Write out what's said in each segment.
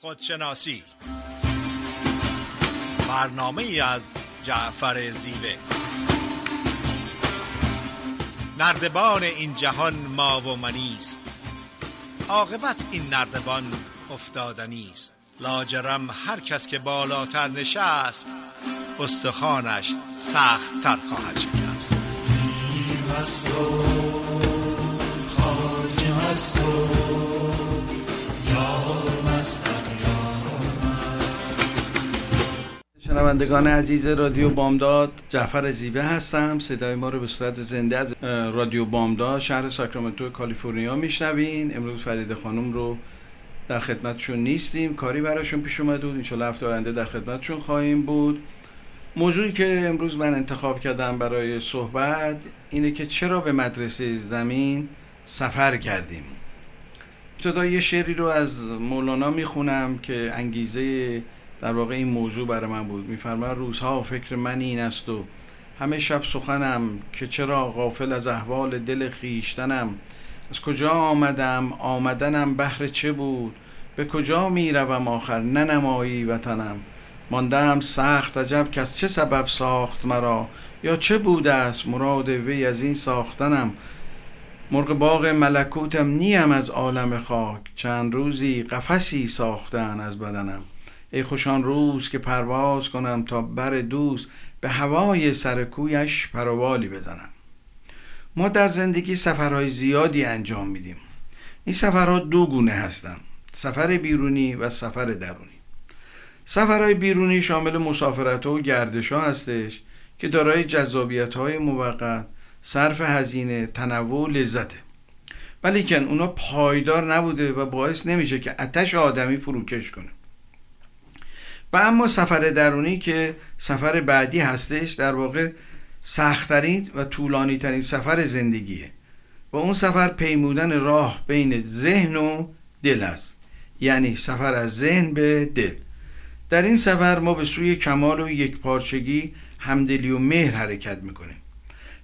خودشناسی. برنامه ای از جعفر زیوه. نردبان این جهان ما و منیست عاقبت این نردبان افتادنی است لاجرم هر کس که بالاتر نشست استخوانش سخت تر خواهد شکست. مست و یار شنوندگان عزیز رادیو بامداد جعفر زیوه هستم. صدای ما رو به صورت زنده از رادیو بامداد شهر ساکرامنتو کالیفرنیا میشنوین. امروز فرید خانم رو در خدمتشون نیستیم. کاری براشون پیش اومده بود. انشالله هفته آینده در خدمتشون خواهیم بود. موضوعی که امروز من انتخاب کردم برای صحبت اینه که چرا به مدرسه زمین سفر کردیم. ابتدا یه شعری رو از مولانا می‌خونم که انگیزه در واقع این موضوع برای من بود. میفرماید روزها فکر من این است و همه شب سخنم که چرا غافل از احوال دل خیشتنم از کجا آمدم؟ آمدنم بهر چه بود؟ به کجا می‌روم آخر؟ ننمایی وطنم. ماندم سخت عجب که از چه سبب ساخت مرا؟ یا چه بوده است مراد وی از این ساختنم؟ مرغ باغ ملکوتم نیم از عالم خاک. چند روزی قفسی ساختن از بدنم. ای خوشان روز که پرواز کنم تا بر دوست به هوای سر کویش پروالی بزنم. ما در زندگی سفرهای زیادی انجام میدیم. این سفرها دو گونه هستند سفر بیرونی و سفر درونی. سفرهای بیرونی شامل مسافرت و گردش ها هستش که دارای جذابیت های موقت صرف هزینه تنوع و لذته. ولیکن اونا پایدار نبوده و باعث نمیشه که اتش آدمی فروکش کنه. و اما سفر درونی که سفر بعدی هستش در واقع سختترین و طولانی ترین سفر زندگیه. و اون سفر پیمودن راه بین ذهن و دل است. یعنی سفر از ذهن به دل. در این سفر ما به سوی کمال و یکپارچگی همدلی و مهر حرکت می‌کنیم.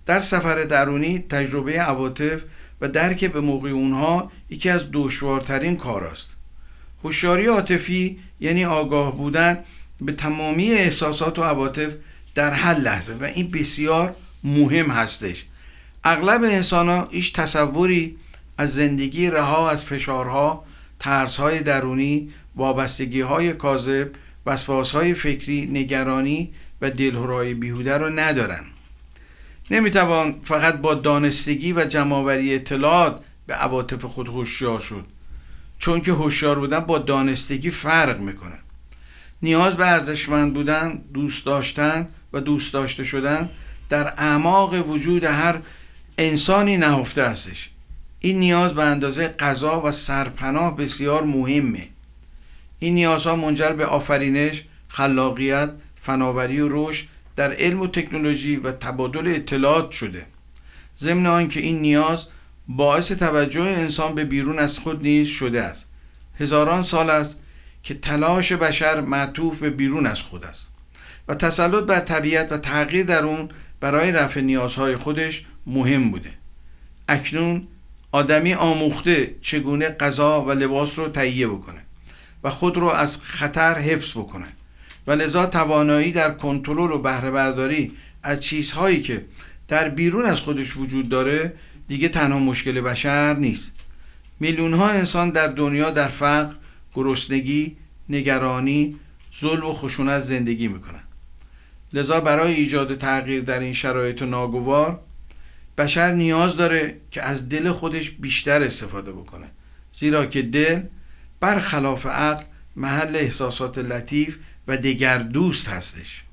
در سفر درونی تجربه عواطف و درک به موقع اونها یکی از دشوارترین کار است. هوشیاری عاطفی یعنی آگاه بودن به تمامی احساسات و عواطف در هر لحظه و این بسیار مهم هستش. اغلب انسان ها هیچ تصوری از زندگی رها از فشارها ترسهای درونی وابستگی های کاذب وسواس های فکری نگرانی و دلهرای بیهوده رو ندارن. نمی‌توان فقط با دانستگی و جمعآوری اطلاعات به عواطف خود هوشیار شد. چون که هوشیار بودن با دانستگی فرق می‌کنه. نیاز به ارزشمند بودن دوست داشتن و دوست داشته شدن در اعماق وجود هر انسانی نهفته هستش. این نیاز به اندازه غذا و سرپناه بسیار مهمه. این نیازها منجر به آفرینش خلاقیت فناوری و رشد در علم و تکنولوژی و تبادل اطلاعات شده. ضمن آنکه این نیاز باعث توجه انسان به بیرون از خود نیز شده است. هزاران سال است که تلاش بشر معطوف به بیرون از خود است و تسلط بر طبیعت و تغییر در اون برای رفع نیازهای خودش مهم بوده. اکنون آدمی آموخته چگونه غذا و لباس رو تهیه بکنه و خود رو از خطر حفظ بکنه و لذا توانایی در کنترل و بهره برداری از چیزهایی که در بیرون از خودش وجود داره دیگه تنها مشکل بشر نیست. میلیون ها انسان در دنیا در فقر گرسنگی نگرانی ظلم و خشونت زندگی می‌کنن لذا برای ایجاد تغییر در این شرایط ناگوار بشر نیاز داره که از دل خودش بیشتر استفاده بکنه. زیرا که دل برخلاف عقل محل احساسات لطیف و دگر دوست هستش.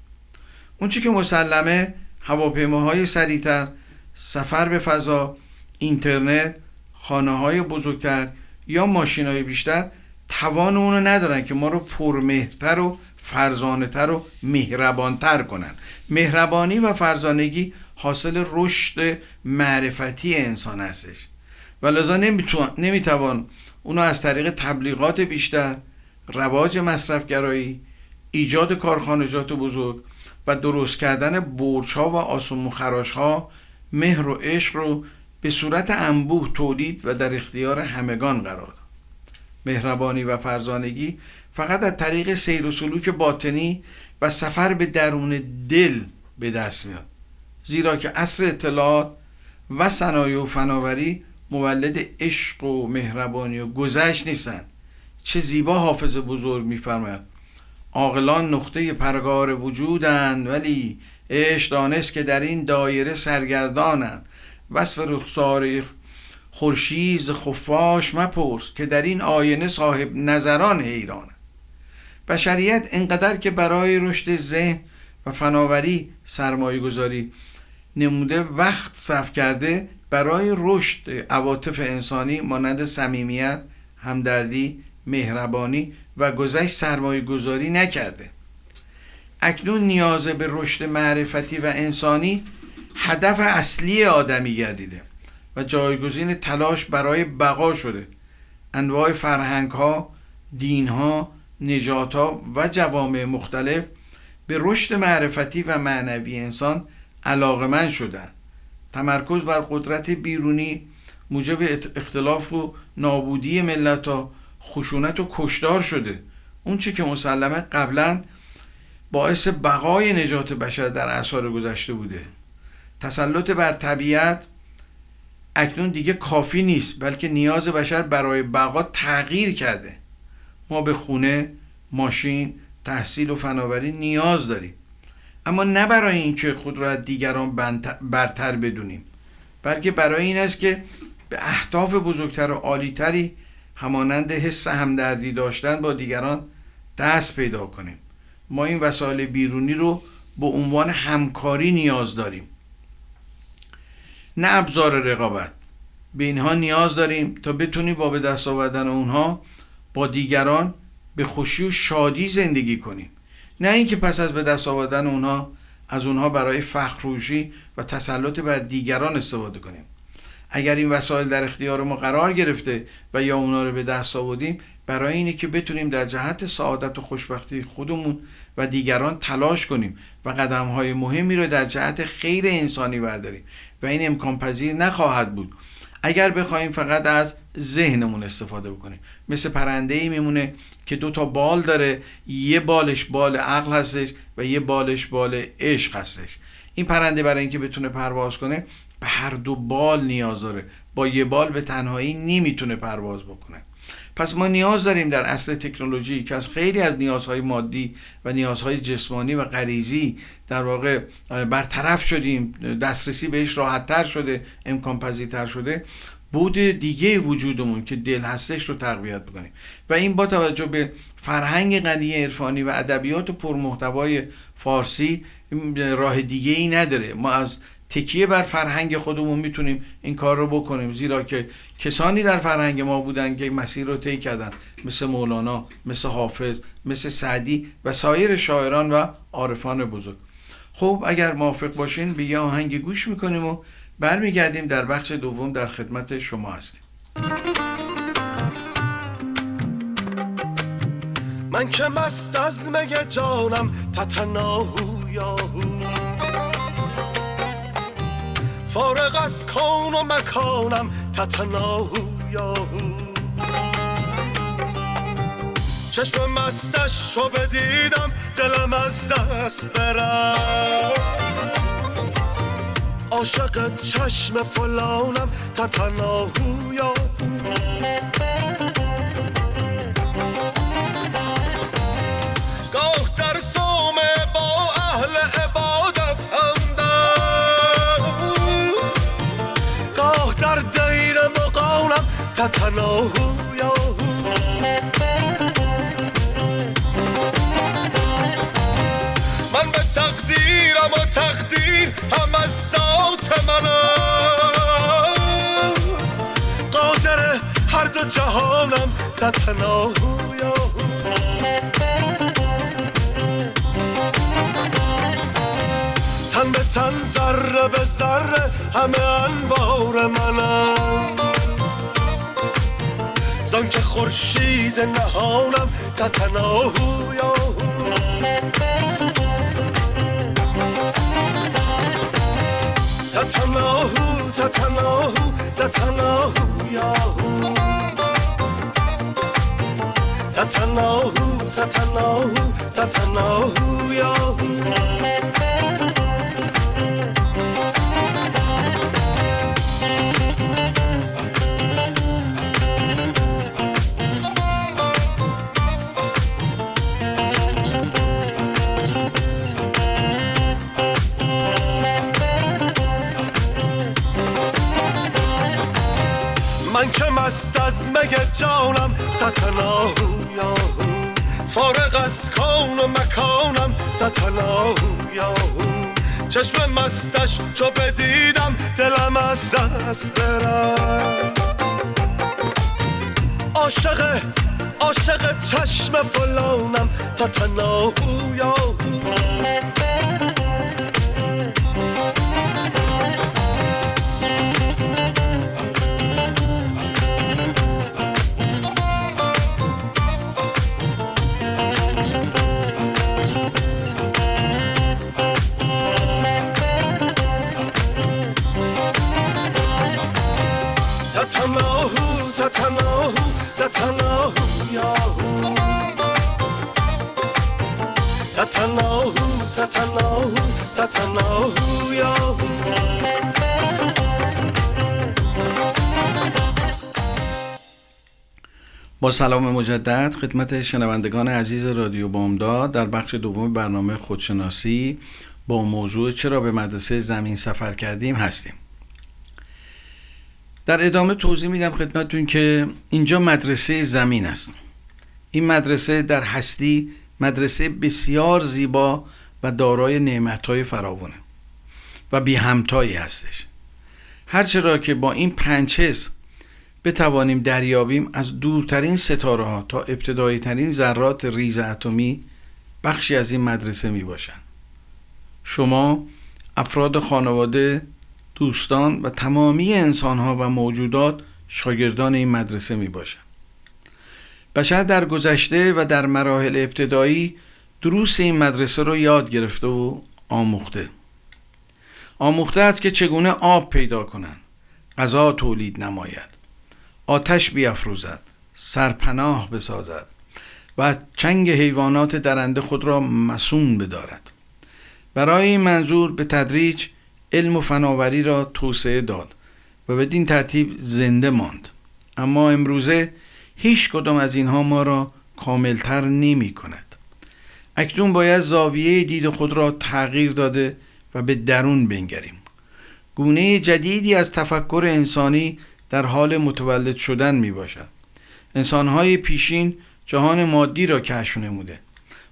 اون چی که مسلمه هواپیماهای سریعتر سفر به فضا اینترنت خانه های بزرگتر یا ماشین های بیشتر توان اونو ندارن که ما رو پرمهرتر و فرزانهتر و مهربانتر کنن. مهربانی و فرزانگی حاصل رشد معرفتی انسان هستش. و لذا نمی‌توان اونو از طریق تبلیغات بیشتر رواج مصرفگرایی ایجاد کارخانجات بزرگ و درست کردن برج ها و آسمون و خراش ها مهر و عشق رو به صورت انبوه تولید و در اختیار همگان قرار. داد مهربانی و فرزانگی فقط از طریق سیر و سلوک باطنی و سفر به درون دل به دست میاد. زیرا که عصر اطلاعات و صنایع و فناوری مولد عشق و مهربانی و گذشت نیستند. چه زیبا حافظ بزرگ میفرماید. عاقلان نقطه پرگار وجودند ولی عشق دانست که در این دایره سرگردانند. وصف رخسار خورشیز خفاش مپرس که در این آینه صاحب نظران حیرانه. بشریت انقدر که برای رشد ذهن و فناوری سرمایه گذاری نموده وقت صرف کرده برای رشد عواطف انسانی مانند صمیمیت همدردی مهربانی و گذشت سرمایه گذاری نکرده. اکنون نیاز به رشد معرفتی و انسانی هدف اصلی آدمی گردیده و جایگزین تلاش برای بقا شده. انواع فرهنگ ها دین ها نجات ها و جوامع مختلف به رشد معرفتی و معنوی انسان علاقمند شدند تمرکز بر قدرت بیرونی موجب اختلاف و نابودی ملت ها خشونت و کشدار شده. اون چی که مسلمه قبلا باعث بقای نجات بشر در اثار گذشته بوده. تسلط بر طبیعت اکنون دیگه کافی نیست بلکه نیاز بشر برای بقا تغییر کرده. ما به خونه ماشین تحصیل و فناوری نیاز داریم. اما نه برای اینکه خود را از دیگران برتر بدونیم بلکه برای این است که به اهداف بزرگتر و عالیتری همانند حس همدردی داشتن با دیگران دست پیدا کنیم. ما این وسایل بیرونی رو به عنوان همکاری نیاز داریم. نه ابزار رقابت. به اینها نیاز داریم تا بتونیم با به دست آوردن اونها با دیگران به خوشی و شادی زندگی کنیم. نه اینکه پس از به دست آوردن اونها از اونها برای فخروشی و تسلط بر دیگران استفاده کنیم. اگر این وسایل در اختیار ما قرار گرفته و یا اونا رو به دست آوردیم برای اینه که بتونیم در جهت سعادت و خوشبختی خودمون و دیگران تلاش کنیم و قدم های مهمی رو در جهت خیر انسانی برداریم. و این امکان پذیر نخواهد بود. اگر بخوایم فقط از ذهنمون استفاده بکنیم. مثل پرنده ای میمونه که دو تا بال داره. یه بالش بال عقل هستش و یه بالش بال عشق هستش. این پرنده برای اینکه بتونه پرواز کنه به هر دو بال نیاز داره. با یه بال به تنهایی نمی‌تونه پرواز بکنه. پس ما نیاز داریم در اصل تکنولوژی که از خیلی از نیازهای مادی و نیازهای جسمانی و غریزی در واقع برطرف شدیم دسترسی بهش راحتتر شده امکان پذیرتر شده بود دیگه وجودمون که دل هستش رو تقویت بکنیم. و این با توجه به فرهنگ غنی عرفانی و ادبیات پرمحتوای فارسی راه دیگه ای نداره. ما از تکیه بر فرهنگ خودمون می‌تونیم این کار رو بکنیم. زیرا که کسانی در فرهنگ ما بودن که مسیر رو طی کردن. مثل مولانا مثل حافظ مثل سعدی و سایر شاعران و عارفان بزرگ. خب اگر موافق باشین به یه آهنگ گوش می‌کنیم و برمیگردیم در بخش دوم در خدمت شما هستیم. من که مست از مگه جانم تتناهو یاهو فارغ از کون و مکانم تتناهو یاهو. چشم مستش رو بدیدم دلم از دست برم عاشق چشم فلانم تتناهو یاهو. مقامم تتناهو یاهو. من به تقدیرم و تقدیر هم از ذات من است قادر هر دو جهانم تتناهو یاهو. تن به تن ذره به ذره همه انبار منم. خورشید نهانم تتناهو یاهو. تتناهو تتناهو تتناهو یاهو. تتناهو تتناهو تتناهو یاهو. مگه جانم تتناهو یاهو. فارغ از کون و مکانم تتناهو یاهو. چشم مستش چو بدیدم دلم از دست برم. عاشق عاشق چشم فلانم تتناهو یاهو. با سلام مجدد خدمت شنوندگان عزیز رادیو بامداد در بخش دوم برنامه خودشناسی با موضوع چرا به مدرسه زمین سفر کردیم هستیم. در ادامه توضیح میدم خدمتتون که اینجا مدرسه زمین است. این مدرسه در هستی مدرسه بسیار زیبا و دارای نعمتهای فراوانه و بی همتایی هستش. هرچه را که با این پنچس بتوانیم دریابیم از دورترین ستاره ها تا ابتدایی ترین ذرات ریز اتمی بخشی از این مدرسه می باشند. شما افراد خانواده دوستان و تمامی انسان ها و موجودات شاگردان این مدرسه می باشند. بشر در گذشته و در مراحل ابتدایی دروس این مدرسه رو یاد گرفته و آموخته آموخته است که چگونه آب پیدا کنند غذا تولید نماید آتش بیافروزد سرپناه بسازد و چنگ حیوانات درنده خود را مسون بدارد. برای این منظور به تدریج علم و فناوری را توسعه داد و بدین ترتیب زنده ماند. اما امروزه هیچ کدام از اینها ما را کاملتر نمی کند. اکنون باید زاویه دید خود را تغییر داده و به درون بنگریم. گونه جدیدی از تفکر انسانی در حال متولد شدن می باشد انسانهای پیشین جهان مادی را کشف نموده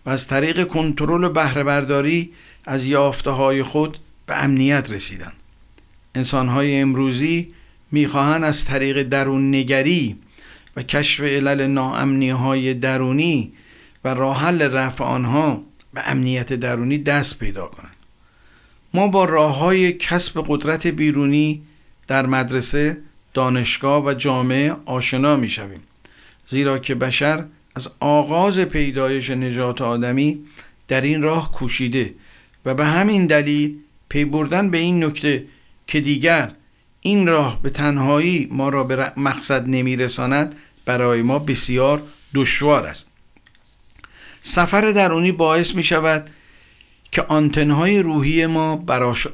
و از طریق کنترل بهره برداری از یافته های خود به امنیت رسیدن. انسانهای امروزی می‌خواهند از طریق درون نگری و کشف علل ناامنی های درونی و راه حل رفع آنها به امنیت درونی دست پیدا کنند. ما با راه های کسب قدرت بیرونی در مدرسه دانشگاه و جامعه آشنا می شویم زیرا که بشر از آغاز پیدایش نجات آدمی در این راه کوشیده و به همین دلیل پی بردن به این نکته که دیگر این راه به تنهایی ما را به مقصد نمیرساند برای ما بسیار دشوار است. سفر درونی باعث می شود که آنتنهای روحی ما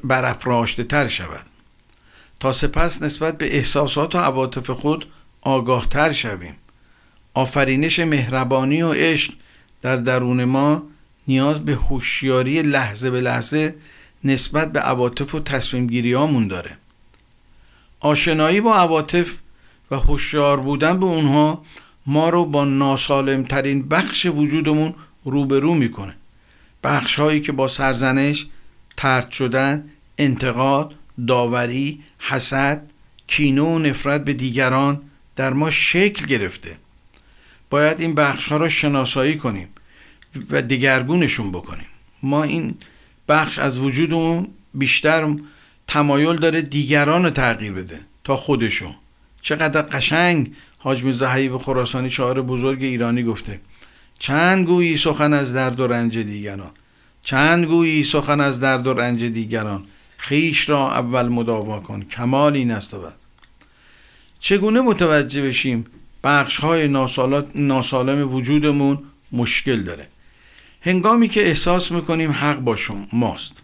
برافراشته تر شود. تا سپس نسبت به احساسات و عواطف خود آگاهتر شویم. آفرینش مهربانی و عشق در درون ما نیاز به هوشیاری لحظه به لحظه نسبت به عواطف و تصمیم گیری داره. آشنایی با عواطف و هوشیار بودن به اونها ما رو با ناسالم ترین بخش وجودمون روبرو می‌کنه. بخش هایی که با سرزنش ترد شدن انتقاد داوری حسد کینه و نفرت به دیگران در ما شکل گرفته. باید این بخش ها را شناسایی کنیم و دگرگونشون بکنیم. ما این بخش از وجودمون بیشتر تمایل داره دیگران رو تغییر بده تا خودشو چقدر قشنگ حاج به خراسانی شاعر بزرگ ایرانی گفته. چند گویی سخن از درد و رنج دیگران. چند گویی سخن از درد و رنج دیگران. خیش را اول مداوا کن. کمال این است و چگونه متوجه بشیم بخش های ناسالم وجودمون مشکل داره؟ هنگامی که احساس می‌کنیم حق با ماست.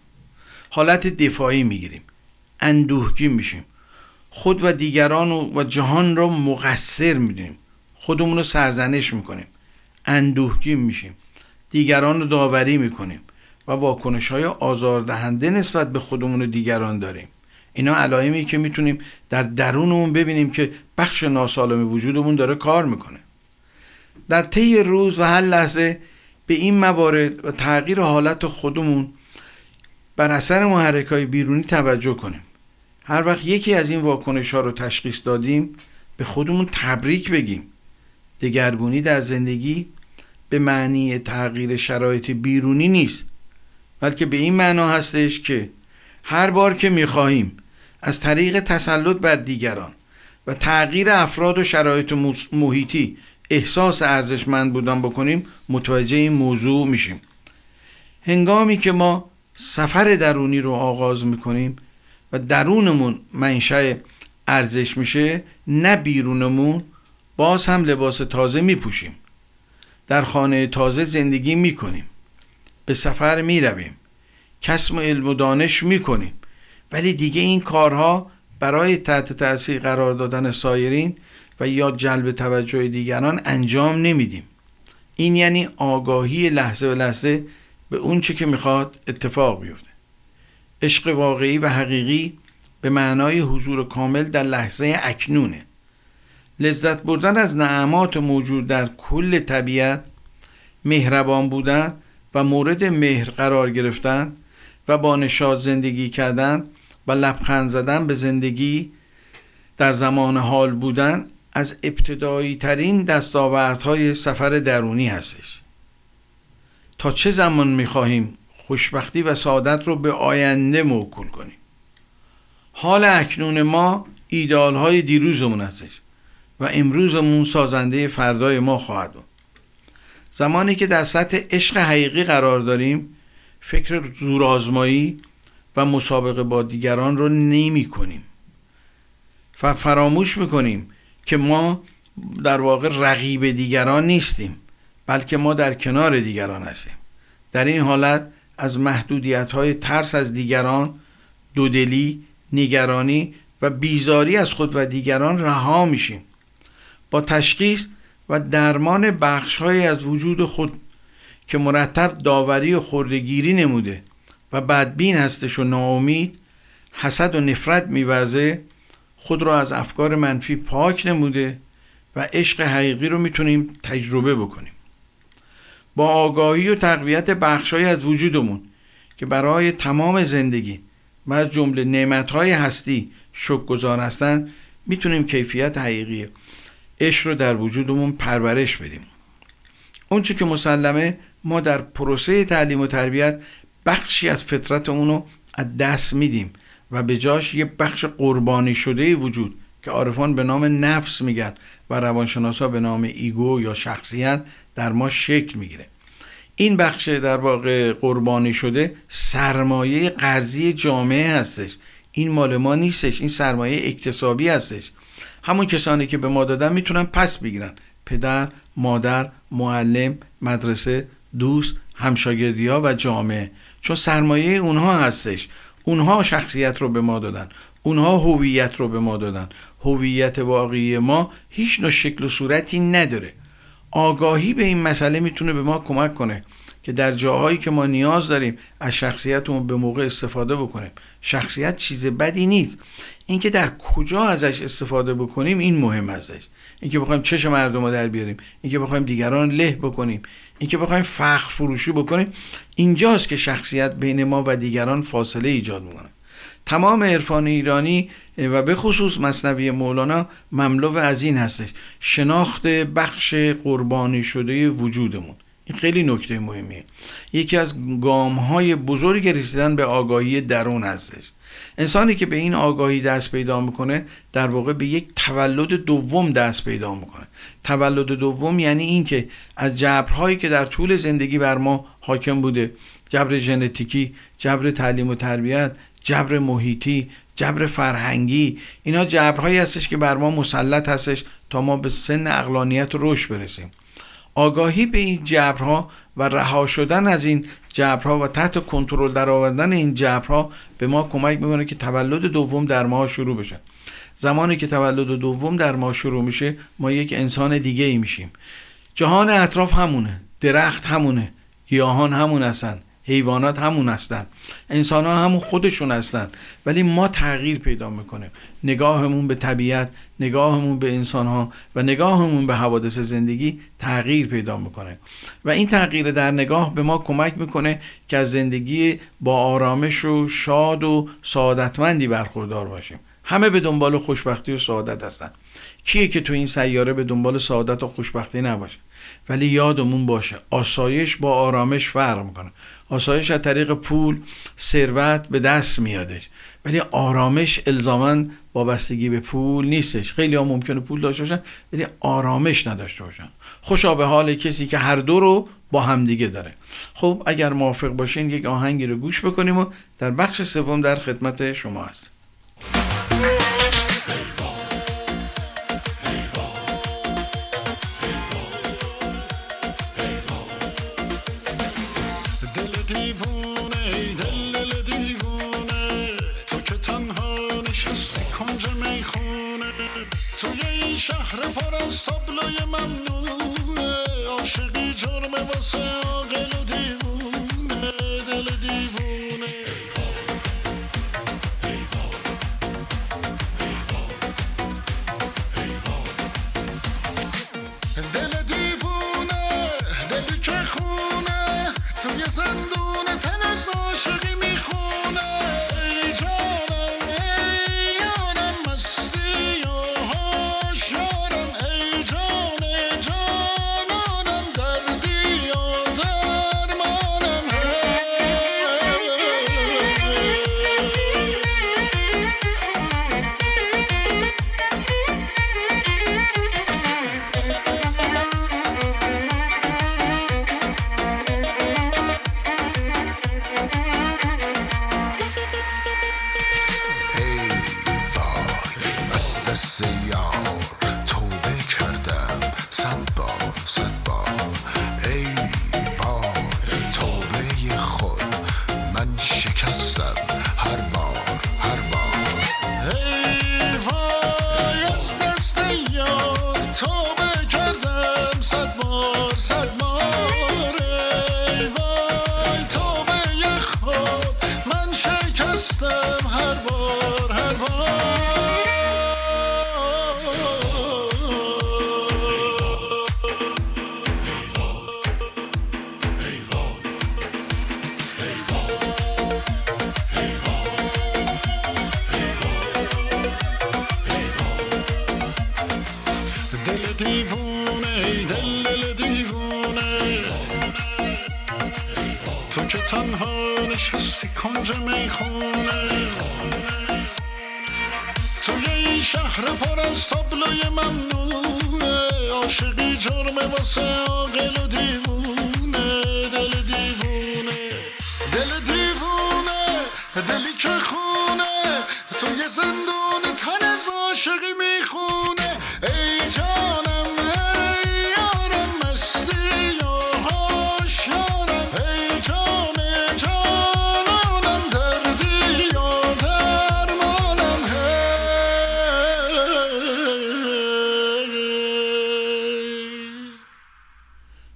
حالت دفاعی می‌گیریم. اندوهگین میشیم. خود و دیگران و جهان را مقصر می‌دونیم. خودمون رو سرزنش می‌کنیم. اندوهگین میشیم. دیگران رو داوری می‌کنیم. و واکنش های آزاردهنده نسبت به خودمون و دیگران داریم. اینا علائمی که می‌تونیم در درونمون ببینیم که بخش ناسالم وجودمون داره کار می‌کنه. در طی روز و هر لحظه به این موارد و تغییر حالت خودمون بر اثر محرک های بیرونی توجه کنیم. هر وقت یکی از این واکنش ها رو تشخیص دادیم به خودمون تبریک بگیم. دگرگونی در زندگی به معنی تغییر شرایط بیرونی نیست. بلکه به این معنا هستش که هر بار که می‌خواهیم از طریق تسلط بر دیگران و تغییر افراد و شرایط محیطی احساس ارزشمند بودن بکنیم متوجه این موضوع میشیم. هنگامی که ما سفر درونی رو آغاز می‌کنیم و درونمون منشأ ارزش میشه نه بیرونمون باز هم لباس تازه میپوشیم. در خانه تازه زندگی می‌کنیم. به سفر می‌رویم. کسب علم و دانش می‌کنیم. ولی دیگه این کارها برای تحت تاثیر قرار دادن سایرین و یا جلب توجه دیگران انجام نمیدیم. این یعنی آگاهی لحظه و لحظه به اون چه که می‌خواد اتفاق بیفته. عشق واقعی و حقیقی به معنای حضور کامل در لحظه اکنونه. لذت بردن از نعمات موجود در کل طبیعت مهربان بودن و مورد مهر قرار گرفتن و با نشاد زندگی کردن و لبخند زدن به زندگی در زمان حال بودن از ابتدایی ترین دستاوردهای سفر درونی هستش. تا چه زمان می‌خواهیم خوشبختی و سعادت رو به آینده موکول کنیم؟ حال اکنون ما ایدال های دیروزمون هستش و امروزمون سازنده فردای ما خواهد بود. زمانی که در سطح عشق حقیقی قرار داریم فکر زورآزمایی و مسابقه با دیگران رو نمی کنیم. و فراموش می‌کنیم که ما در واقع رقیب دیگران نیستیم بلکه ما در کنار دیگران هستیم. در این حالت از محدودیت های ترس از دیگران دودلی نگرانی و بیزاری از خود و دیگران رها میشیم. با تشخیص و درمان بخش از وجود خود که مرتب داوری و خردگیری نموده و بدبین هستش و ناامید حسد و نفرت میورزه خود را از افکار منفی پاک نموده و عشق حقیقی رو می‌تونیم تجربه بکنیم. با آگاهی و تقویت بخشهایی از وجودمون که برای تمام زندگی و از جمله نعمتهای هستی گذار هستند می‌تونیم کیفیت حقیقی عشق رو در وجودمون پرورش بدیم. اونچه که مسلمه ما در پروسه تعلیم و تربیت بخشی از فطرتمون رو از دست میدیم و به جاش یه بخش قربانی شده وجود که عارفان به نام نفس میگن و روانشناسا به نام ایگو یا شخصیت در ما شکل می‌گیره. این بخش در واقع قربانی شده سرمایه قرضی جامعه هستش. این مال ما نیستش این سرمایه اکتسابی هستش. همون کسانی که به ما دادن می‌تونن پس بگیرن. پدر مادر معلم مدرسه دوست همشاگردی و جامعه. چون سرمایه اونها هستش. اونها شخصیت رو به ما دادن. اونها هویت رو به ما دادن. هویت واقعی ما هیچ نوع شکل و صورتی نداره. آگاهی به این مسئله می‌تونه به ما کمک کنه که در جاهایی که ما نیاز داریم از شخصیتمون به موقع استفاده بکنیم. شخصیت چیز بدی نیست. اینکه در کجا ازش استفاده بکنیم این مهم ازش. اینکه بخوایم چش مردم رو در بیاریم اینکه بخوایم دیگران له بکنیم اینکه بخوایم فخر فروشی بکنیم اینجاست که شخصیت بین ما و دیگران فاصله ایجاد می‌کنه. تمام عرفان ایرانی و به خصوص مصنوی مولانا مملو از این هستش. شناخت بخش قربانی شده وجودمون. این خیلی نکته مهمیه. یکی از گام های بزرگ رسیدن به آگاهی درون هستش. انسانی که به این آگاهی دست پیدا می‌کنه در واقع به یک تولد دوم دست پیدا می‌کنه. تولد دوم یعنی اینکه از جبرهایی که در طول زندگی بر ما حاکم بوده جبر ژنتیکی جبر تعلیم و تربیت جبر محیطی جبر فرهنگی اینا جبرهایی هستش که بر ما مسلط هستش تا ما به سن اقلانیت رشد برسیم. آگاهی به این جبرها و رها شدن از این جبرها و تحت کنترل در آوردن این جبرها به ما کمک می‌کنه که تولد دوم در ما شروع بشه. زمانی که تولد دوم در ما شروع میشه ما یک انسان دیگه ای میشیم. جهان اطراف همونه درخت همونه گیاهان همون هستن. حیوانات همون هستن. انسان ها همون خودشون هستن. ولی ما تغییر پیدا می‌کنیم. نگاهمون به طبیعت نگاهمون به انسان ها و نگاهمون به حوادث زندگی تغییر پیدا می‌کنه. و این تغییر در نگاه به ما کمک می‌کنه که از زندگی با آرامش و شاد و سعادتمندی برخوردار باشیم. همه به دنبال خوشبختی و سعادت هستن. کیه که تو این سیاره به دنبال سعادت و خوشبختی نباشه؟ ولی یادمون باشه آسایش با آرامش فرق می‌کنه. آسایش از طریق پول ثروت به دست میادش. ولی آرامش الزاما وابستگی به پول نیستش. خیلی ها ممکنه پول داشته باشن ولی آرامش نداشته باشن. خوشا به حال کسی که هر دو رو با همدیگه داره. خب اگر موافق باشین یک آهنگی رو گوش بکنیم و در بخش سوم در خدمت شما هست شهر پر از سابلای ممنوعه. عاشقی جرم واسه عاقل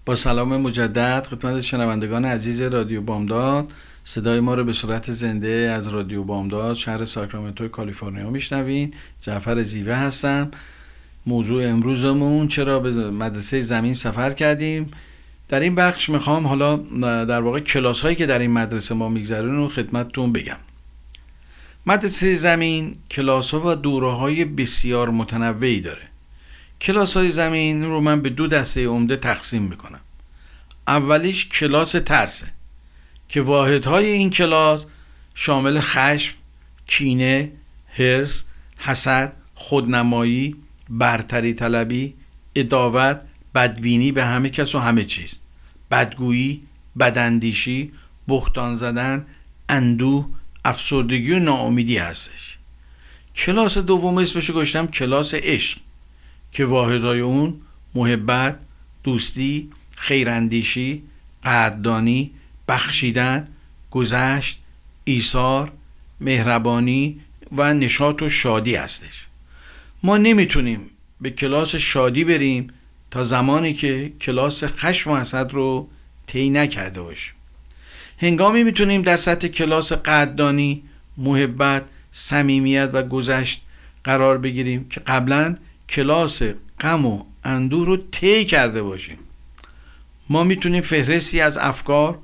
با سلام مجدد خدمت شنوندگان عزیز رادیو بامداد. صدای ما رو به صورت زنده از رادیو بامداد شهر ساکرامنتو کالیفرنیا میشنوین. جعفر زیوه هستم. موضوع امروزمون چرا به مدرسه زمین سفر کردیم؟ در این بخش می‌خوام حالا در واقع کلاس هایی که در این مدرسه ما میگذرون رو خدمتتون بگم. مدرسه زمین کلاس ها و دوره های بسیار متنوعی داره. کلاس های زمین رو من به دو دسته عمده تقسیم می‌کنم. اولیش کلاس ترسه که واحدهای این کلاس شامل خشم، کینه، هرس، حسد، خودنمایی، برتری طلبی، اداوت، بدبینی به همه کس و همه چیز. بدگویی، بداندیشی، بهتان زدن، اندوه، افسردگی و ناامیدی هستش. کلاس دوم اسمشو گذاشتم کلاس عشق. که واحدهای اون محبت دوستی خیراندیشی قدردانی بخشیدن گذشت ایثار مهربانی و نشاط و شادی هستش. ما نمی‌تونیم به کلاس شادی بریم تا زمانی که کلاس خشم و حسد رو طی نکرده باشیم. هنگامی می‌تونیم در سطح کلاس قدردانی محبت صمیمیت و گذشت قرار بگیریم که قبلا کلاس غم و اندوه رو طی کرده باشیم. ما می‌تونیم فهرستی از افکار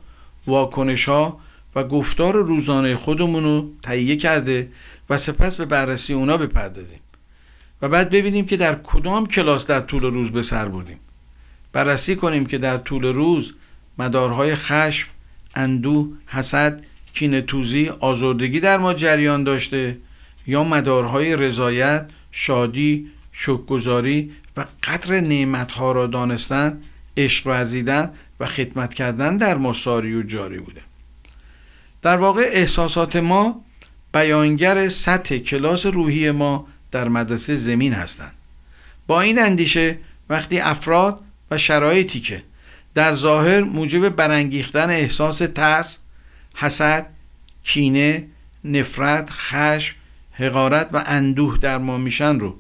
واکنش ها و گفتار روزانه خودمون رو تهیه کرده و سپس به بررسی اونا بپردازیم و بعد ببینیم که در کدام کلاس در طول روز به سر بردیم. بررسی کنیم که در طول روز مدارهای خشم اندوه حسد کینتوزی آزردگی در ما جریان داشته یا مدارهای رضایت شادی شکرگزاری و قدر نعمتها را دانستن عشق ورزیدن و خدمت کردن در ما ساری و جاری بوده. در واقع احساسات ما بیانگر سطح کلاس روحی ما در مدرسه زمین هستند. با این اندیشه وقتی افراد و شرایطی که در ظاهر موجب برانگیختن احساس ترس حسد کینه نفرت خشم حقارت و اندوه در ما میشن رو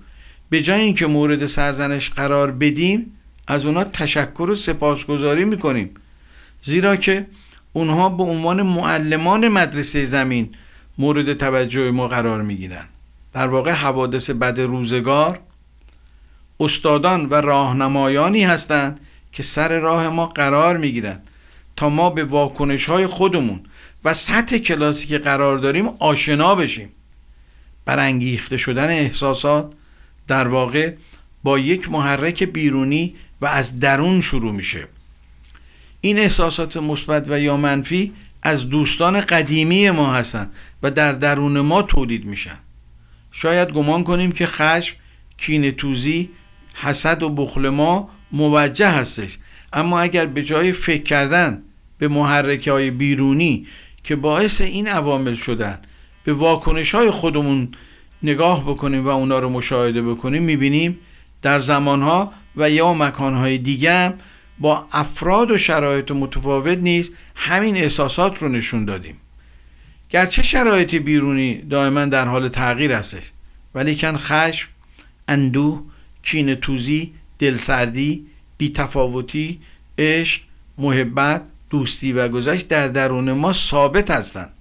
به جای اینکه مورد سرزنش قرار بدیم از اونا تشکر و سپاسگزاری می‌کنیم. زیرا که اونها به عنوان معلمان مدرسه زمین مورد توجه ما قرار می‌گیرن. در واقع حوادث بد روزگار استادان و راهنمایانی هستند که سر راه ما قرار می‌گیرند تا ما به واکنش های خودمون و سطح کلاسی که قرار داریم آشنا بشیم. برانگیخته شدن احساسات در واقع با یک محرک بیرونی و از درون شروع میشه. این احساسات مثبت و یا منفی از دوستان قدیمی ما هستند و در درون ما تولید میشن. شاید گمان کنیم که خشم کین توزی حسد و بخل ما موجه هستش. اما اگر به جای فکر کردن به محرکه های بیرونی که باعث این عوامل شدن به واکنش های خودمون نگاه بکنیم و اونا رو مشاهده بکنیم می‌بینیم در زمانها و یا مکانهای دیگه با افراد و شرایط متفاوت نیست همین احساسات رو نشون دادیم. گرچه شرایط بیرونی دائما در حال تغییر هستش ولیکن خشم اندوه کین توزی دلسردی بیتفاوتی عشق محبت دوستی و گذشت در درون ما ثابت هستند.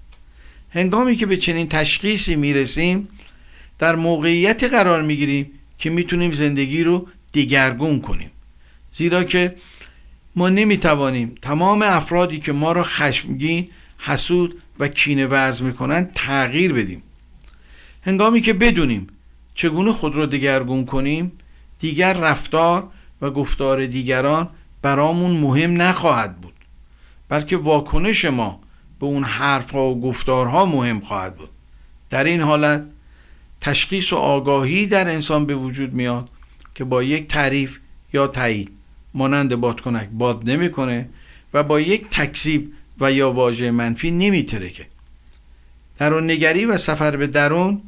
هنگامی که به چنین تشخیصی می‌رسیم در موقعیتی قرار می‌گیریم که می‌تونیم زندگی رو دیگرگون کنیم. زیرا که ما نمی‌توانیم تمام افرادی که ما را خشمگین حسود و کینه ورز می‌کنن تغییر بدیم. هنگامی که بدونیم چگونه خود را دگرگون کنیم دیگر رفتار و گفتار دیگران برامون مهم نخواهد بود بلکه واکنش ما به اون حرفها و گفتارها مهم خواهد بود. در این حالت تشخیص و آگاهی در انسان به وجود میاد که با یک تعریف یا تایید مانند بادکنک باد نمی‌کنه و با یک تکذیب و یا واژه منفی نمیترکه. درون نگری و سفر به درون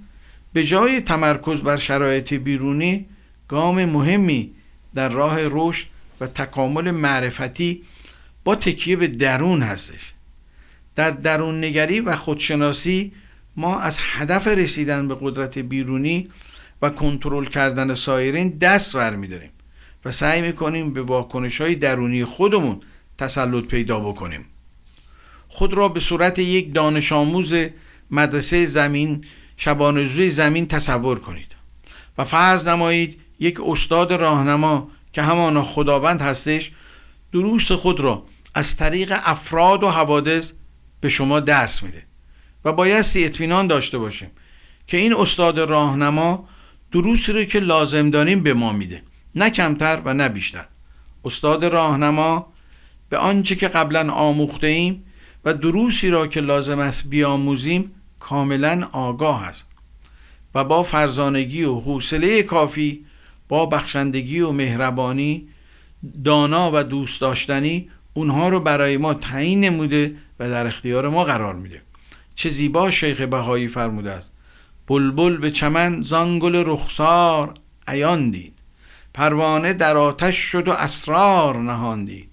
به جای تمرکز بر شرایط بیرونی گام مهمی در راه رشد و تکامل معرفتی با تکیه به درون هستش. در درون نگری و خودشناسی ما از هدف رسیدن به قدرت بیرونی و کنترل کردن سایرین دست ور میداریم و سعی می‌کنیم به واکنش های درونی خودمون تسلط پیدا بکنیم. خود را به صورت یک دانش آموز مدرسه زمین شبانزوی زمین تصور کنید و فرض نمایید یک استاد راهنما که همانا خداوند هستش دروست خود را از طریق افراد و حوادث به شما درس میده. و بایستی اطمینان داشته باشیم که این استاد راهنما دروسی رو که لازم داریم به ما میده. نه کمتر و نه بیشتر. استاد راهنما به آنچه که قبلا آموخته ایم و دروسی را که لازم است بیاموزیم کاملا آگاه است و با فرزانگی و حوصله کافی با بخشندگی و مهربانی دانا و دوست داشتنی اونها رو برای ما تعیین نموده و در اختیار ما قرار میده. چه زیبا شیخ بهایی فرموده است. بلبل به چمن زانگل رخسار عیان دید. پروانه در آتش شد و اسرار نهاندی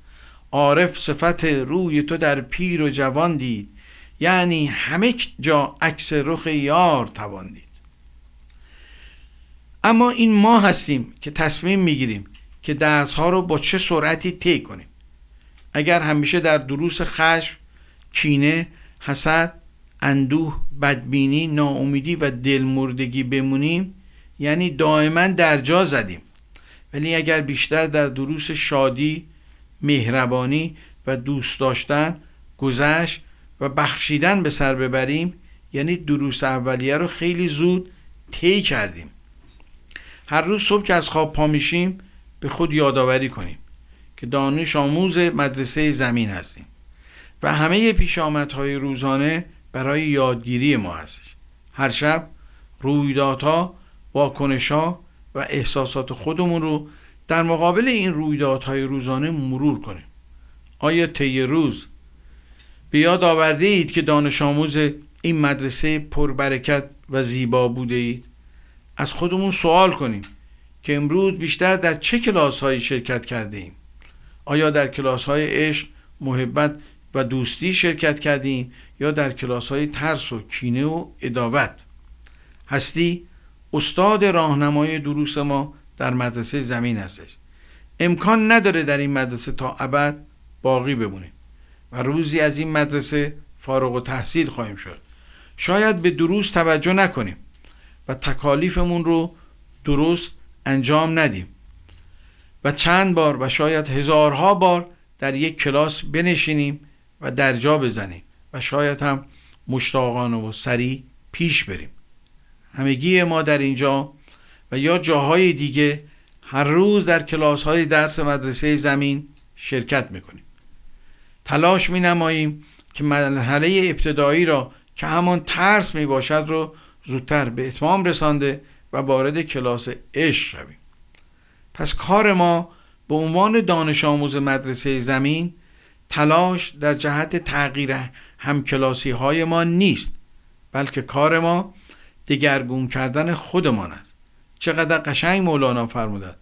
عارف صفت روی تو در پیر و جوان دید. یعنی همه جا عکس رخ یار توان دید. اما این ما هستیم که تصمیم می‌گیریم که درس ها رو با چه سرعتی طی کنیم. اگر همیشه در دروس خشم کینه حسد اندوه بدبینی ناامیدی و دلمردگی بمونیم یعنی دائما در جا زدیم. ولی اگر بیشتر در دروس شادی مهربانی و دوست داشتن گذشت و بخشیدن به سر ببریم یعنی دروس اولیه رو خیلی زود طی کردیم. هر روز صبح که از خواب پا میشیم به خود یادآوری کنیم که دانش آموز مدرسه زمین هستیم. و همه پیشامدهای روزانه برای یادگیری ما هستش. هر شب رویدادها واکنشها و احساسات خودمون رو در مقابل این رویدادهای روزانه مرور کنیم. آیا طی روز به یاد آورده اید که دانش آموز این مدرسه پربرکت و زیبا بوده اید؟ از خودمون سوال کنیم که امروز بیشتر در چه کلاس هایی شرکت کرده ایم؟ آیا در کلاس های عشق محبت و دوستی شرکت کردیم یا در کلاس های ترس و کینه و اداوت هستی استاد راهنمای دروس ما در مدرسه زمین هستش. امکان نداره در این مدرسه تا ابد باقی بمونیم و روزی از این مدرسه فارغ و تحصیل خواهیم شد. شاید به دروس توجه نکنیم و تکالیفمون رو درست انجام ندیم. و چند بار و شاید هزارها بار در یک کلاس بنشینیم و در جا بزنیم و شاید هم مشتاقانه و سریع پیش بریم. همگی ما در اینجا و یا جاهای دیگه هر روز در کلاس های درس مدرسه زمین شرکت می‌کنیم. تلاش می نماییم که مرحله ابتدایی را که همان ترس می باشد رو زودتر به اتمام رسانده و وارد کلاس عشق شویم. پس کار ما به عنوان دانش آموز مدرسه زمین تلاش در جهت تغییر همکلاسی های ما نیست بلکه کار ما دگرگون کردن خودمان است. چقدر قشنگ مولانا فرموده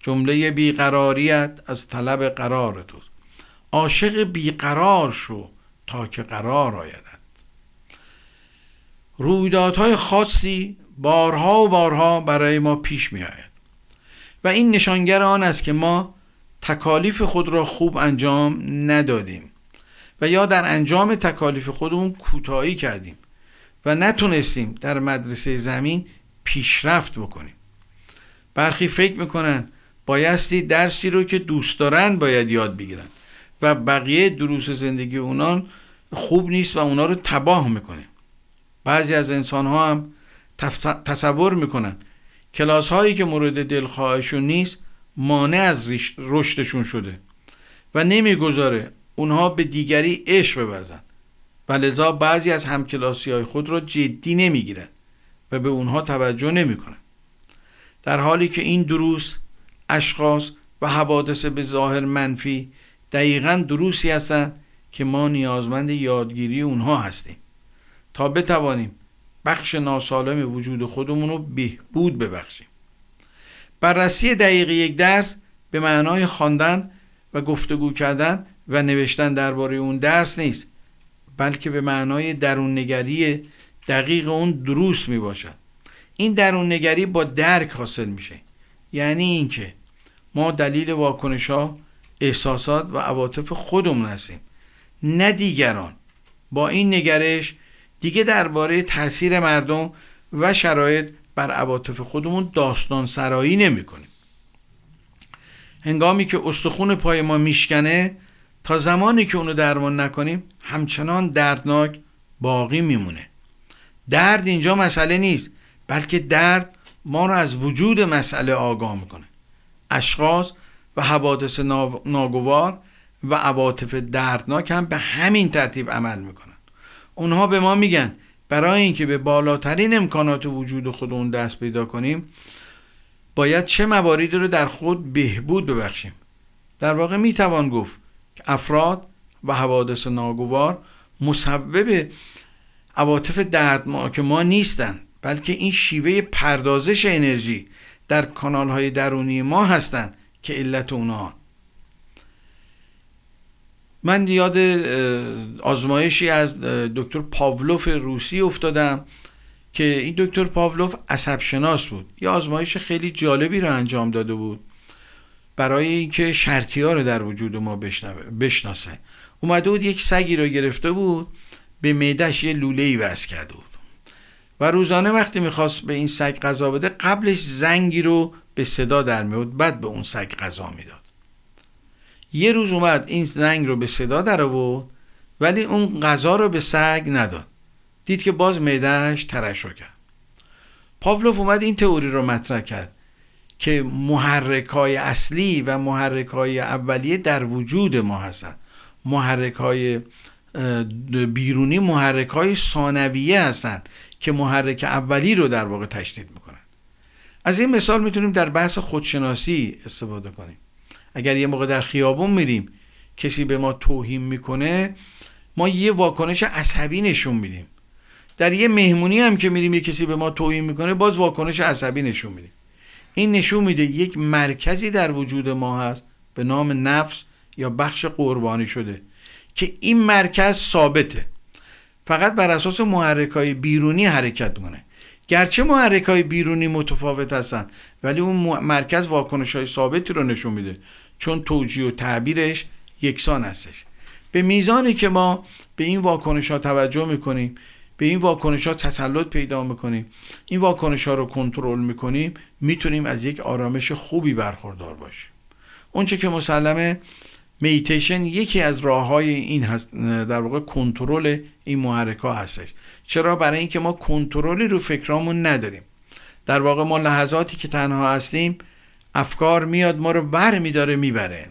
جمله بیقراریت از طلب قرار توست عاشق بیقرار شو تا که قرار آیدد رویدادهای خاصی بارها و بارها برای ما پیش می آید و این نشانگر آن است که ما تکالیف خود را خوب انجام ندادیم و یا در انجام تکالیف خودمون کوتاهی کردیم و نتونستیم در مدرسه زمین پیشرفت بکنیم. برخی فکر می‌کنن بایستی درسی رو که دوست دارن باید یاد بگیرن و بقیه دروس زندگی اونان خوب نیست و اونا رو تباه می‌کنه. بعضی از انسان ها هم تصور می‌کنن کلاس هایی که مورد دلخواهشون نیست مانع از رشدشون شده و نمی‌گذاره اونها به دیگری عشق ببرزن و لذا بعضی از همکلاسی های خود را جدی نمی‌گیرن و به اونها توجه نمی‌کنن. در حالی که این دروس اشخاص و حوادث به ظاهر منفی دقیقا دروسی هستند که ما نیازمند یادگیری اونها هستیم. تا بتوانیم بخش ناسالم وجود خودمون رو بهبود ببخشیم. بررسی دقیق یک درس به معنای خواندن و گفتگو کردن و نوشتن درباره اون درس نیست بلکه به معنای درون نگری دقیق اون دروس می باشد این درون نگری با درک حاصل میشه. یعنی اینکه ما دلیل واکنش ها احساسات و عواطف خودمون هستیم. نه دیگران. با این نگرش دیگه درباره تاثیر مردم و شرایط بر عواطف خودمون داستان سرایی نمی کنیم. هنگامی که استخون پای ما میشکنه تا زمانی که اونو درمان نکنیم همچنان دردناک باقی میمونه. درد اینجا مسئله نیست بلکه درد ما رو از وجود مسئله آگاه می‌کنه. اشخاص و حوادث ناگوار و عواطف دردناک هم به همین ترتیب عمل می‌کنن. اونها به ما میگن برای اینکه به بالاترین امکانات وجود خودمون دست پیدا کنیم باید چه مواردی رو در خود بهبود ببخشیم. در واقع می‌توان گفت که افراد و حوادث ناگوار مسبب عواطف دردناک ما نیستند بلکه این شیوه پردازش انرژی در کانال های درونی ما هستند که علت اونها. من یاد آزمایشی از دکتر پاولوف روسی افتادم که این دکتر پاولوف عصب شناس بود. یه آزمایش خیلی جالبی رو انجام داده بود برای اینکه شرطی ها رو در وجود ما بشناسه. اومده بود یک سگی رو گرفته بود به میدهش یه لوله ای وز کرده بود. و روزانه وقتی می‌خواست به این سگ غذا بده قبلش زنگی رو به صدا در میود بعد به اون سگ غذا می‌داد. یه روز اومد این زنگ رو به صدا در آورد ولی اون غذا رو به سگ نداد. دید که باز معدهش ترشح کرد. پاولوف اومد این تئوری رو مطرح کرد که محرک های اصلی و محرک های اولیه در وجود ما هستند. محرک های بیرونی محرک های ثانویه هستند که محرک اولی رو در واقع تشدید می‌کنن. از این مثال می‌تونیم در بحث خودشناسی استفاده کنیم. اگر یه موقع در خیابون میریم کسی به ما توهین می‌کنه ما یه واکنش عصبی نشون میدیم. در یه مهمونی هم که میریم یه کسی به ما توهین می‌کنه باز واکنش عصبی نشون میدیم. این نشون میده یک مرکزی در وجود ما هست به نام نفس یا بخش قربانی شده که این مرکز ثابته. فقط بر اساس محرک های بیرونی حرکت می‌کنه. گرچه محرک های بیرونی متفاوت هستن ولی اون مرکز واکنش های ثابتی رو نشون میده. چون توجیه و تعبیرش یکسان هستش. به میزانی که ما به این واکنش ها توجه می‌کنیم به این واکنش ها تسلط پیدا می‌کنیم این واکنش ها رو کنترل می‌کنیم می‌تونیم از یک آرامش خوبی برخوردار باشیم. اونچه که مسلمه میتیشن یکی از راه های این هست در واقع کنترل این محرک ها هستش. چرا؟ برای اینکه ما کنترلی رو فکرامون نداریم. در واقع ما لحظاتی که تنها هستیم افکار میاد ما رو بر میداره می‌بره.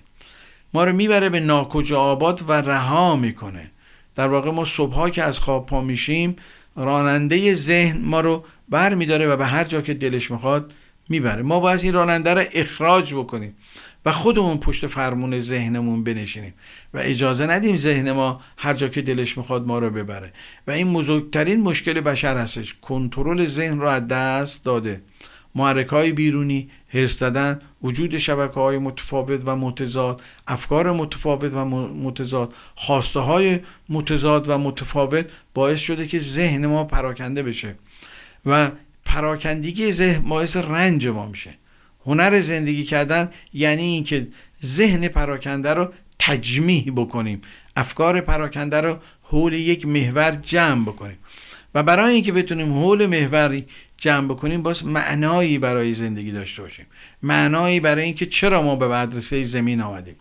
ما رو می‌بره به ناکجا آباد و رها می‌کنه. در واقع ما صبحها که از خواب پا میشیم راننده ذهن ما رو بر میداره و به هر جا که دلش می‌خواد می‌بره. ما باید این راننده رو اخراج بکنیم و خودمون پشت فرمون ذهنمون بنشینیم و اجازه ندیم ذهن ما هر جا که دلش می‌خواد ما رو ببره. و این بزرگترین مشکل بشر هستش. کنترل ذهن رو از دست داده. محرک های بیرونی هرس دادن وجود شبکه های متفاوت و متضاد افکار متفاوت و متضاد خواسته های متضاد و متفاوت باعث شده که ذهن ما پراکنده بشه و پراکندگی ذهن باعث رنج ما میشه. هنر زندگی کردن یعنی اینکه ذهن پراکنده رو تجمیع بکنیم. افکار پراکنده رو حول یک محور جمع بکنیم. و برای اینکه بتونیم حول محوری جمع بکنیم باز معنایی برای زندگی داشته باشیم. معنایی برای اینکه چرا ما به مدرسه زمین آمدیم.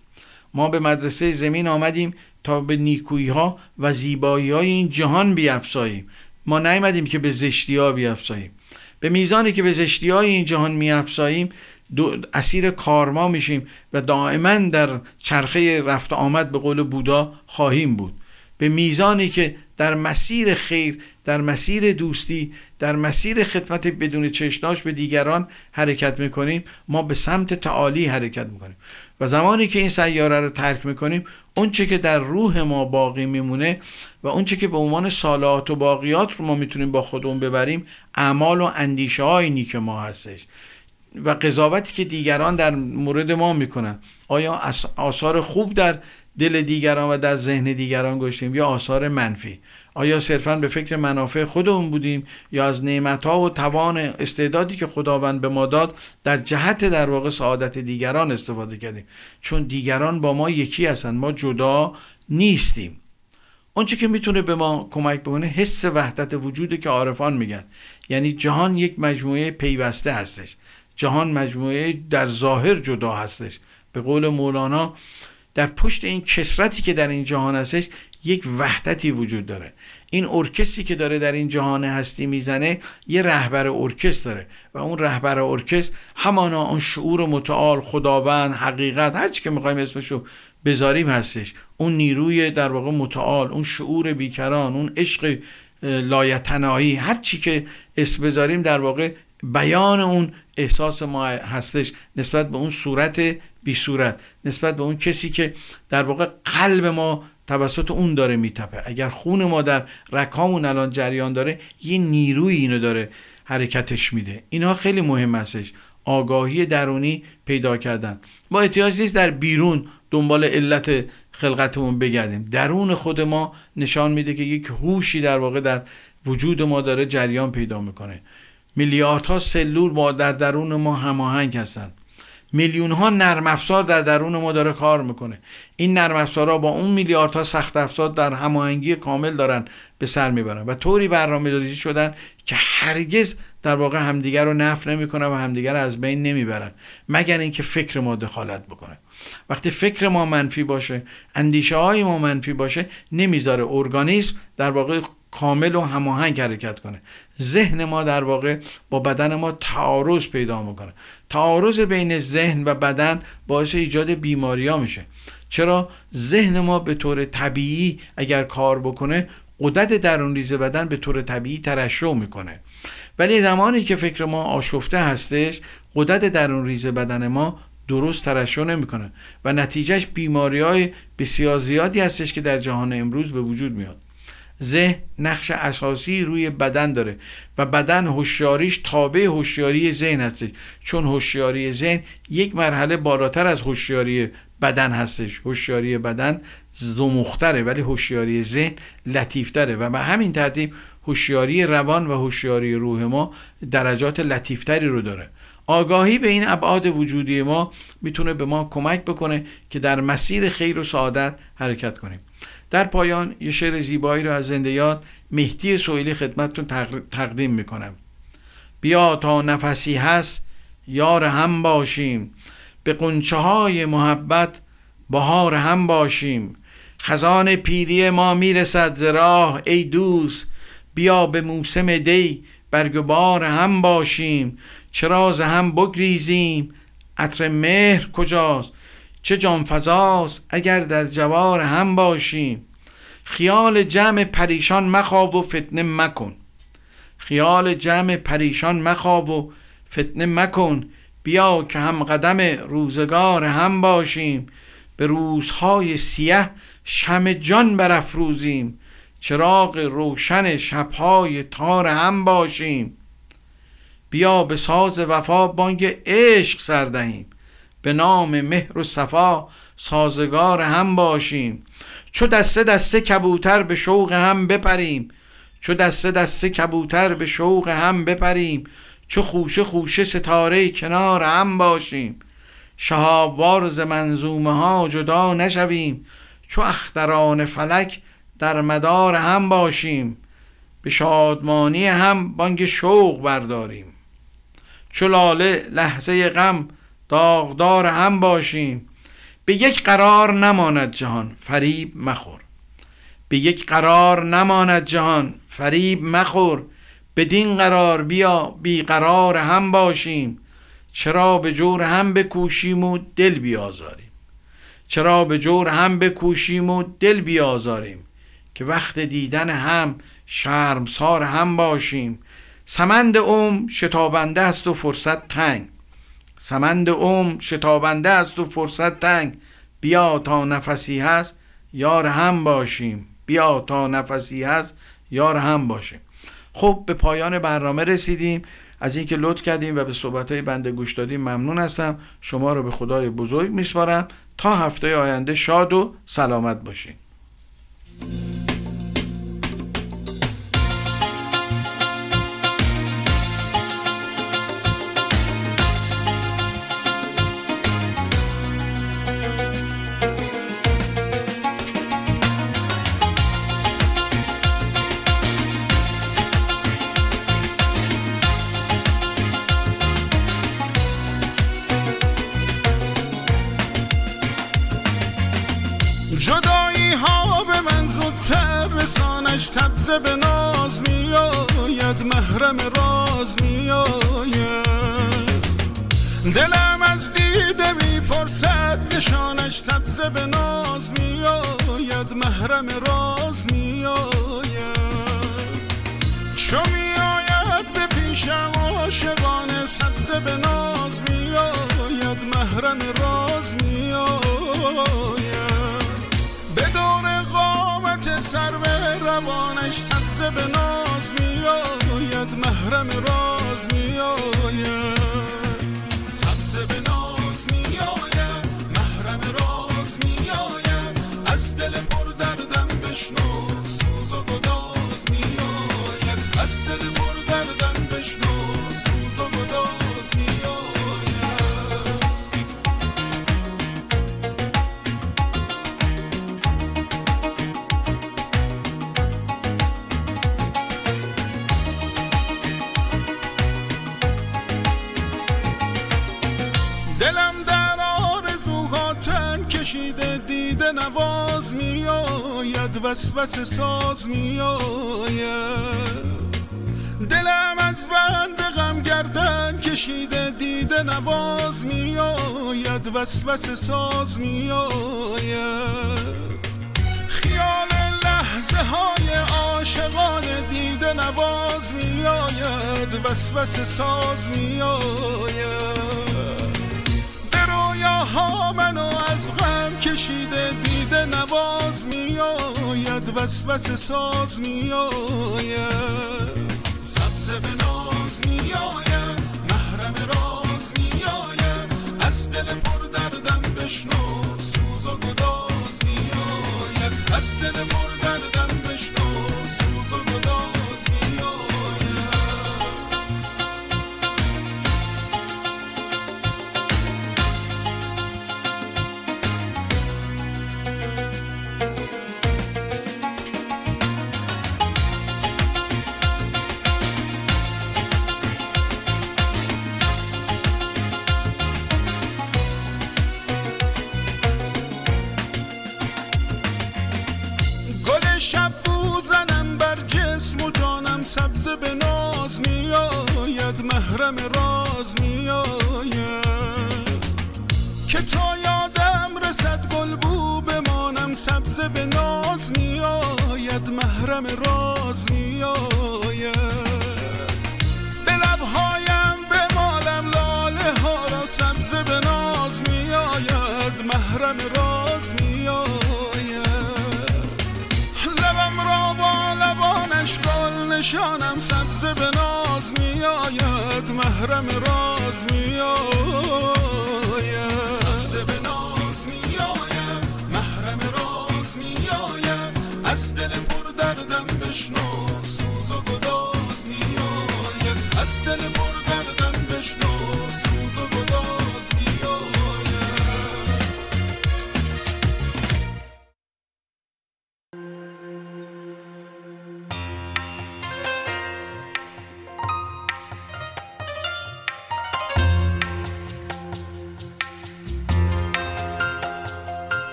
ما به مدرسه زمین آمدیم تا به نیکویی ها و زیبایی های این جهان بیافزاییم. ما نیومدیم که به زشتی ها بیافزاییم. به میزانی که به زشتی های این جهان میافزاییم اسیر کارما میشیم و دائما در چرخه رفت آمد به قول بودا خواهیم بود. به میزانی که در مسیر خیر در مسیر دوستی در مسیر خدمت بدون چشناش به دیگران حرکت می‌کنیم. ما به سمت تعالی حرکت می‌کنیم. و زمانی که این سیاره رو ترک می‌کنیم اونچه که در روح ما باقی میمونه و اونچه که به عنوان سالات و باقیات رو ما می‌تونیم با خودمون ببریم اعمال و اندیشه های نیک ما هستش. و قضاوتی که دیگران در مورد ما می‌کنن. آیا آثار خوب در دل دیگران و در ذهن دیگران گشتیم یا آثار منفی؟ آیا صرفا به فکر منافع خودمون بودیم یا از ها و توان استعدادی که خداوند به ما داد در جهت در واقع سعادت دیگران استفاده کردیم؟ چون دیگران با ما یکی هستن ما جدا نیستیم. آنچه که می‌تونه به ما کمک بکنه حس وحدت وجوده که عارفان میگن. یعنی جهان یک مجموعه پیوسته هستش. جهان مجموعه در ظاهر جدا هستش. به قول مولانا در پشت این کسرتی که در این جهان هستش یک وحدتی وجود داره. این ارکستری که داره در این جهان هستی می‌زنه یه رهبر ارکستر داره. و اون رهبر ارکستر همانا اون شعور متعال خداوند حقیقت هر چی که می‌خوایم اسمشو بذاریم هستش. اون نیروی در واقع متعال اون شعور بیکران اون عشق لایتنایی هر چی که اسم بذاریم در واقع بیان اون احساس ما هستش نسبت به اون صورت بی صورت نسبت به اون کسی که در واقع قلب ما توسط اون داره میتپه. اگر خون ما در رکامون الان جریان داره یه نیروی اینو داره حرکتش میده. اینها خیلی مهم هستش. آگاهی درونی پیدا کردن. ما احتیاج نیست در بیرون دنبال علت خلقتمون بگردیم. درون خود ما نشان میده که یک هوشی در واقع در وجود ما داره جریان پیدا می‌کنه. میلیاردها سلول ما در درون ما هماهنگ هستند میلیون ها نرم افزار در درون ما داره کار می‌کنه. این نرم افزارها با اون میلیاردها سخت افزار در هماهنگی کامل دارن به سر می‌برن و طوری برنامه‌ریزی شدن که هرگز در واقع همدیگر رو نفر نمی‌کنن و همدیگر از بین نمی‌برن. مگر اینکه فکر ما دخالت بکنه. وقتی فکر ما منفی باشه اندیشه های ما منفی باشه نمی‌ذاره ارگانیسم در واقع کامل و هماهنگ حرکت کنه. ذهن ما در واقع با بدن ما تعارض پیدا می‌کنه. تعارض بین ذهن و بدن باعث ایجاد بیماری ها میشه. چرا؟ ذهن ما به طور طبیعی اگر کار بکنه قدرت درون ریز بدن به طور طبیعی ترشح می‌کنه. ولی زمانی که فکر ما آشفته هستش قدرت درون ریز بدن ما درست ترشح نمی‌کنه و نتیجهش بیماری های بسیار زیادی هستش که در جهان امروز به وجود میاد. ذهن نقش اساسی روی بدن داره و بدن هوشیاریش تابع هوشیاری ذهن هستش. چون هوشیاری ذهن یک مرحله بالاتر از هوشیاری بدن هستش. هوشیاری بدن زمختره ولی هوشیاری ذهن لطیفتره و به همین ترتیب هوشیاری روان و هوشیاری روح ما درجات لطیفتری رو داره. آگاهی به این ابعاد وجودی ما می‌تونه به ما کمک بکنه که در مسیر خیر و سعادت حرکت کنیم. در پایان یه شعر زیبایی رو از زنده یاد مهدی سویلی خدمتتون تقدیم می‌کنم. بیا تا نفسی هست یار هم باشیم. به قنچه های محبت بهار هم باشیم. خزان پیری ما می‌رسد ز راه ای دوست بیا به موسم دی برگ بار هم باشیم. چراز هم بگریزیم. عطر مهر کجاست؟ چه جان فضاست اگر در جوار هم باشیم. خیال جمع پریشان مخواب و فتنه مکن. خیال جمع پریشان مخواب و فتنه مکن. بیا که هم قدم روزگار هم باشیم. به روزهای سیه شم جان برافروزیم. چراغ روشن شبهای تار هم باشیم. بیا به ساز وفا بانگ عشق سردهیم به نام مهر و صفا سازگار هم باشیم. چو دسته دسته کبوتر به شوق هم بپریم. چو دسته دسته کبوتر به شوق هم بپریم. چو خوشه خوشه ستاره کنار هم باشیم. شهابوار ز منظومه ها جدا نشویم. چو اختران فلک در مدار هم باشیم. به شادمانی هم بانگ شوق برداریم. چو لاله لحظه غم داغدار هم باشیم. به یک قرار نماند جهان فریب مخور. به یک قرار نماند جهان فریب مخور. بدین قرار بیا بیقرار هم باشیم. چرا به جور هم بکوشیم و دل بیازاریم؟ چرا به جور هم بکوشیم و دل بیازاریم؟ که وقت دیدن هم شرمسار هم باشیم. سمند اوم شتابنده است و فرصت تنگ. سمند اوم شتابنده است و فرصت تنگ. بیا تا نفسی هست یار هم باشیم. بیا تا نفسی هست یار هم باشیم. خب به پایان برنامه رسیدیم. از اینکه لطف کردیم و به صحبت های بنده گوش دادیم ممنون هستم. شما رو به خدای بزرگ میسپارم. تا هفته آینده شاد و سلامت باشین. جدایی ها به من زودتر رسانش سبزه به ناز میآید محرم راز میآید. دلم از دیده می‌پرسد نشانش سبزه به ناز میآید محرم راز میآید. چو میآید به پیشم عاشقانه سبزه به ناز میآید محرم راز میآید. سر به روانش سبز به ناز می آید محرم راز می آید سبز به ناز می محرم راز میآید. از دل پر دردم بشنو سوز و گداز می از دل پر دردم بشنو. نواز میآید وسوسه ساز میآید. دلم از بند غم گردن کشیده دیده نواز میآید وسوسه ساز میآید. خیال لحظه های عاشقانه دیده نواز میآید وسوسه ساز میآید. به رویاها منو از غم کشیده دیده نواز میآید وسوسه ساز میآید.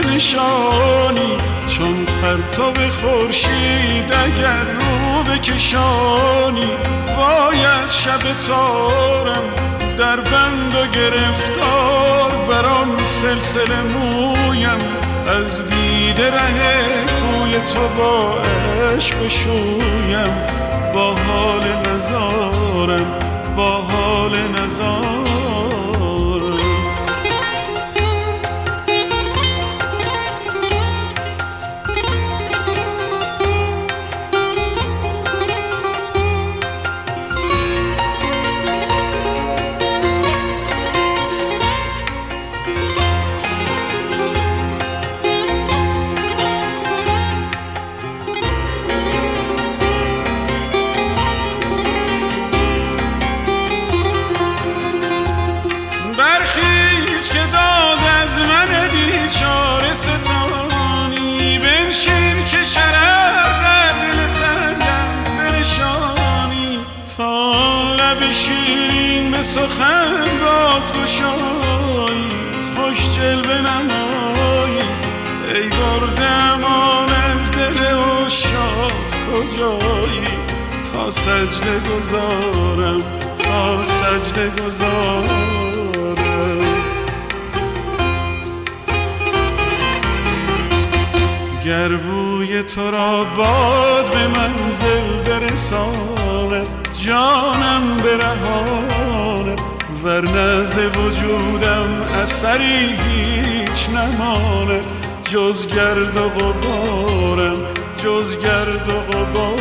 نشانی چون پرتاب خورشید اگر رو بکشانی وای از شب تارم در بند و گرفتار برام سلسله مویم. از دیده ره کوی تو با عشق بشویم. با حال نزارم با حال نزارم سجده گذارم تا سجده گذارم. گر بوی تو را باد به منزل برسانه جانم برهانه ور نز وجودم اثری هیچ نماند جز گرد و غبارم جز گرد و غبارم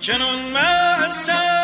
ننشستم